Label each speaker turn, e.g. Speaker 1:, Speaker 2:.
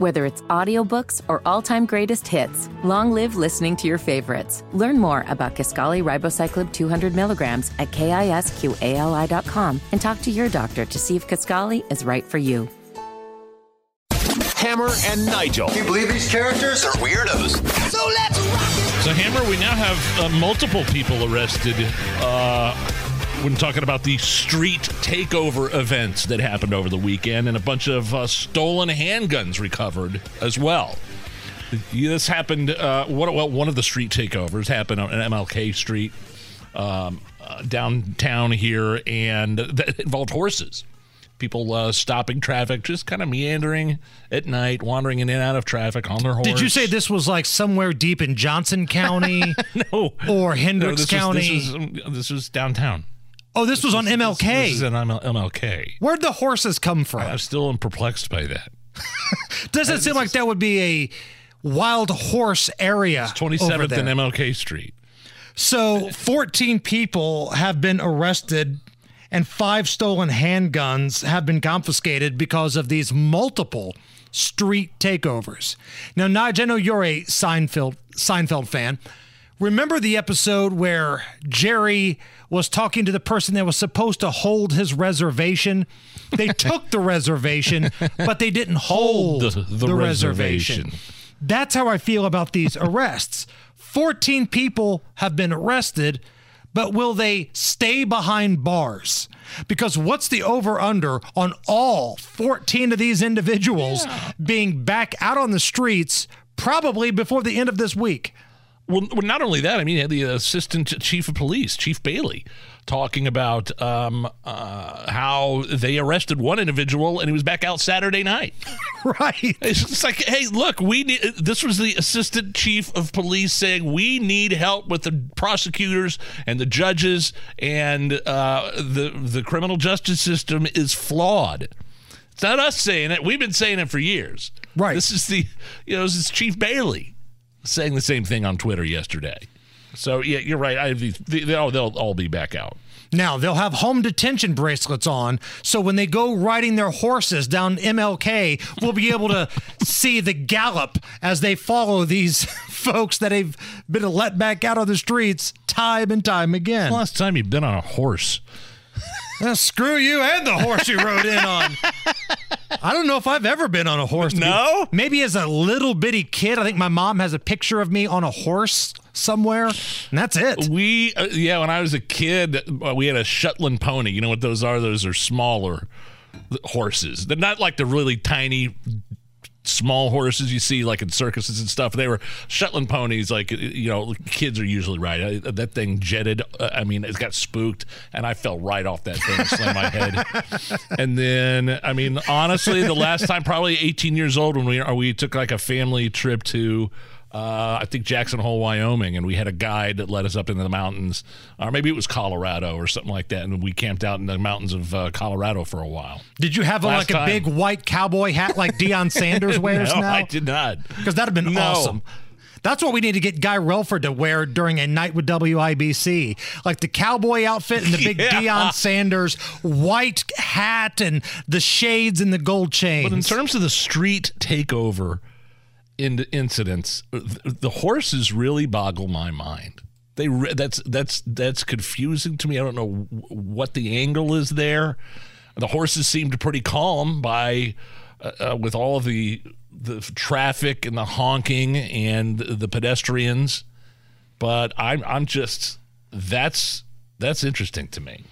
Speaker 1: Whether it's audiobooks or all-time greatest hits, long live listening to your favorites. Learn more about Kisqali Ribociclib 200 milligrams at kisqali.com and talk to your doctor to see if Kisqali is right for you.
Speaker 2: Hammer and Nigel.
Speaker 3: Can you believe these characters are weirdos?
Speaker 4: So let's rock it.
Speaker 5: So, Hammer, we now have uh, multiple people arrested uh, when talking about the street takeover events that happened over the weekend and a bunch of uh, stolen handguns recovered as well. This happened, uh, what, well, one of the street takeovers happened on MLK Street um, uh, downtown here, and that involved horses people uh, stopping traffic, just kind of meandering at night, wandering in and out of traffic on their horse.
Speaker 6: Did you say this was like somewhere deep in Johnson County?
Speaker 5: no.
Speaker 6: Or Hendricks
Speaker 5: no, this
Speaker 6: County?
Speaker 5: Was, this, was, this was downtown.
Speaker 6: Oh, this, was on MLK.
Speaker 5: This, is on MLK.
Speaker 6: Where'd the horses come from?
Speaker 5: I'm still perplexed by that.
Speaker 6: Doesn't uh, seem like that would be a wild horse area.
Speaker 5: It's 27th and MLK Street.
Speaker 6: So 14 people have been arrested and five stolen handguns have been confiscated because of these multiple street takeovers. Now, Nigel, I know you're a Seinfeld Seinfeld fan. Remember the episode where Jerry was talking to the person that was supposed to hold his reservation? They took the reservation, but they didn't hold,
Speaker 5: hold the, the, the reservation.
Speaker 6: reservation. That's how I feel about these arrests. 14 people have been arrested but will they stay behind bars? Because what's the over under on all 14 of these individuals yeah. being back out on the streets probably before the end of this week?
Speaker 5: Well, not only that, I mean, the assistant chief of police, Chief Bailey, talking about um, uh, how they arrested one individual and he was back out Saturday night.
Speaker 6: right.
Speaker 5: It's like, hey, look, we need. This was the assistant chief of police saying we need help with the prosecutors and the judges, and uh, the the criminal justice system is flawed. It's not us saying it. We've been saying it for years.
Speaker 6: Right.
Speaker 5: This is the, you know, this is Chief Bailey saying the same thing on Twitter yesterday. So yeah, you're right. I these, they'll oh, they'll all be back out.
Speaker 6: Now they'll have home detention bracelets on, so when they go riding their horses down MLK, we'll be able to see the gallop as they follow these folks that have been let back out of the streets time and time again.
Speaker 5: last time you've been on a horse?
Speaker 6: Well, screw you and the horse you rode in on. I don't know if I've ever been on a horse.
Speaker 5: No?
Speaker 6: Maybe as a little bitty kid. I think my mom has a picture of me on a horse somewhere, and that's it.
Speaker 5: We, uh, yeah, when I was a kid, uh, we had a Shetland pony. You know what those are? Those are smaller horses. They're not like the really tiny small horses you see like in circuses and stuff. They were Shetland ponies, like you know, kids are usually right. that thing jetted. Uh, I mean, it got spooked, and I fell right off that thing, slammed my head. And then, I mean, honestly, the last time, probably 18 years old, when we we took like a family trip to uh, I think Jackson Hole, Wyoming, and we had a guide that led us up into the mountains, or maybe it was Colorado or something like that, and we camped out in the mountains of uh, Colorado for a while.
Speaker 6: Did you have a, like time. a big white cowboy hat like Deion Sanders wears
Speaker 5: no,
Speaker 6: now?
Speaker 5: I did not.
Speaker 6: Because that'd have been
Speaker 5: no.
Speaker 6: awesome. That's what we need to get Guy Relford to wear during a night with WIBC. Like the cowboy outfit and the big yeah. Deion Sanders white hat and the shades and the gold chains.
Speaker 5: But in terms of the street takeover, in incidents, the horses really boggle my mind. They that's that's that's confusing to me. I don't know what the angle is there. The horses seemed pretty calm by uh, uh, with all of the the traffic and the honking and the pedestrians, but I'm I'm just that's that's interesting to me.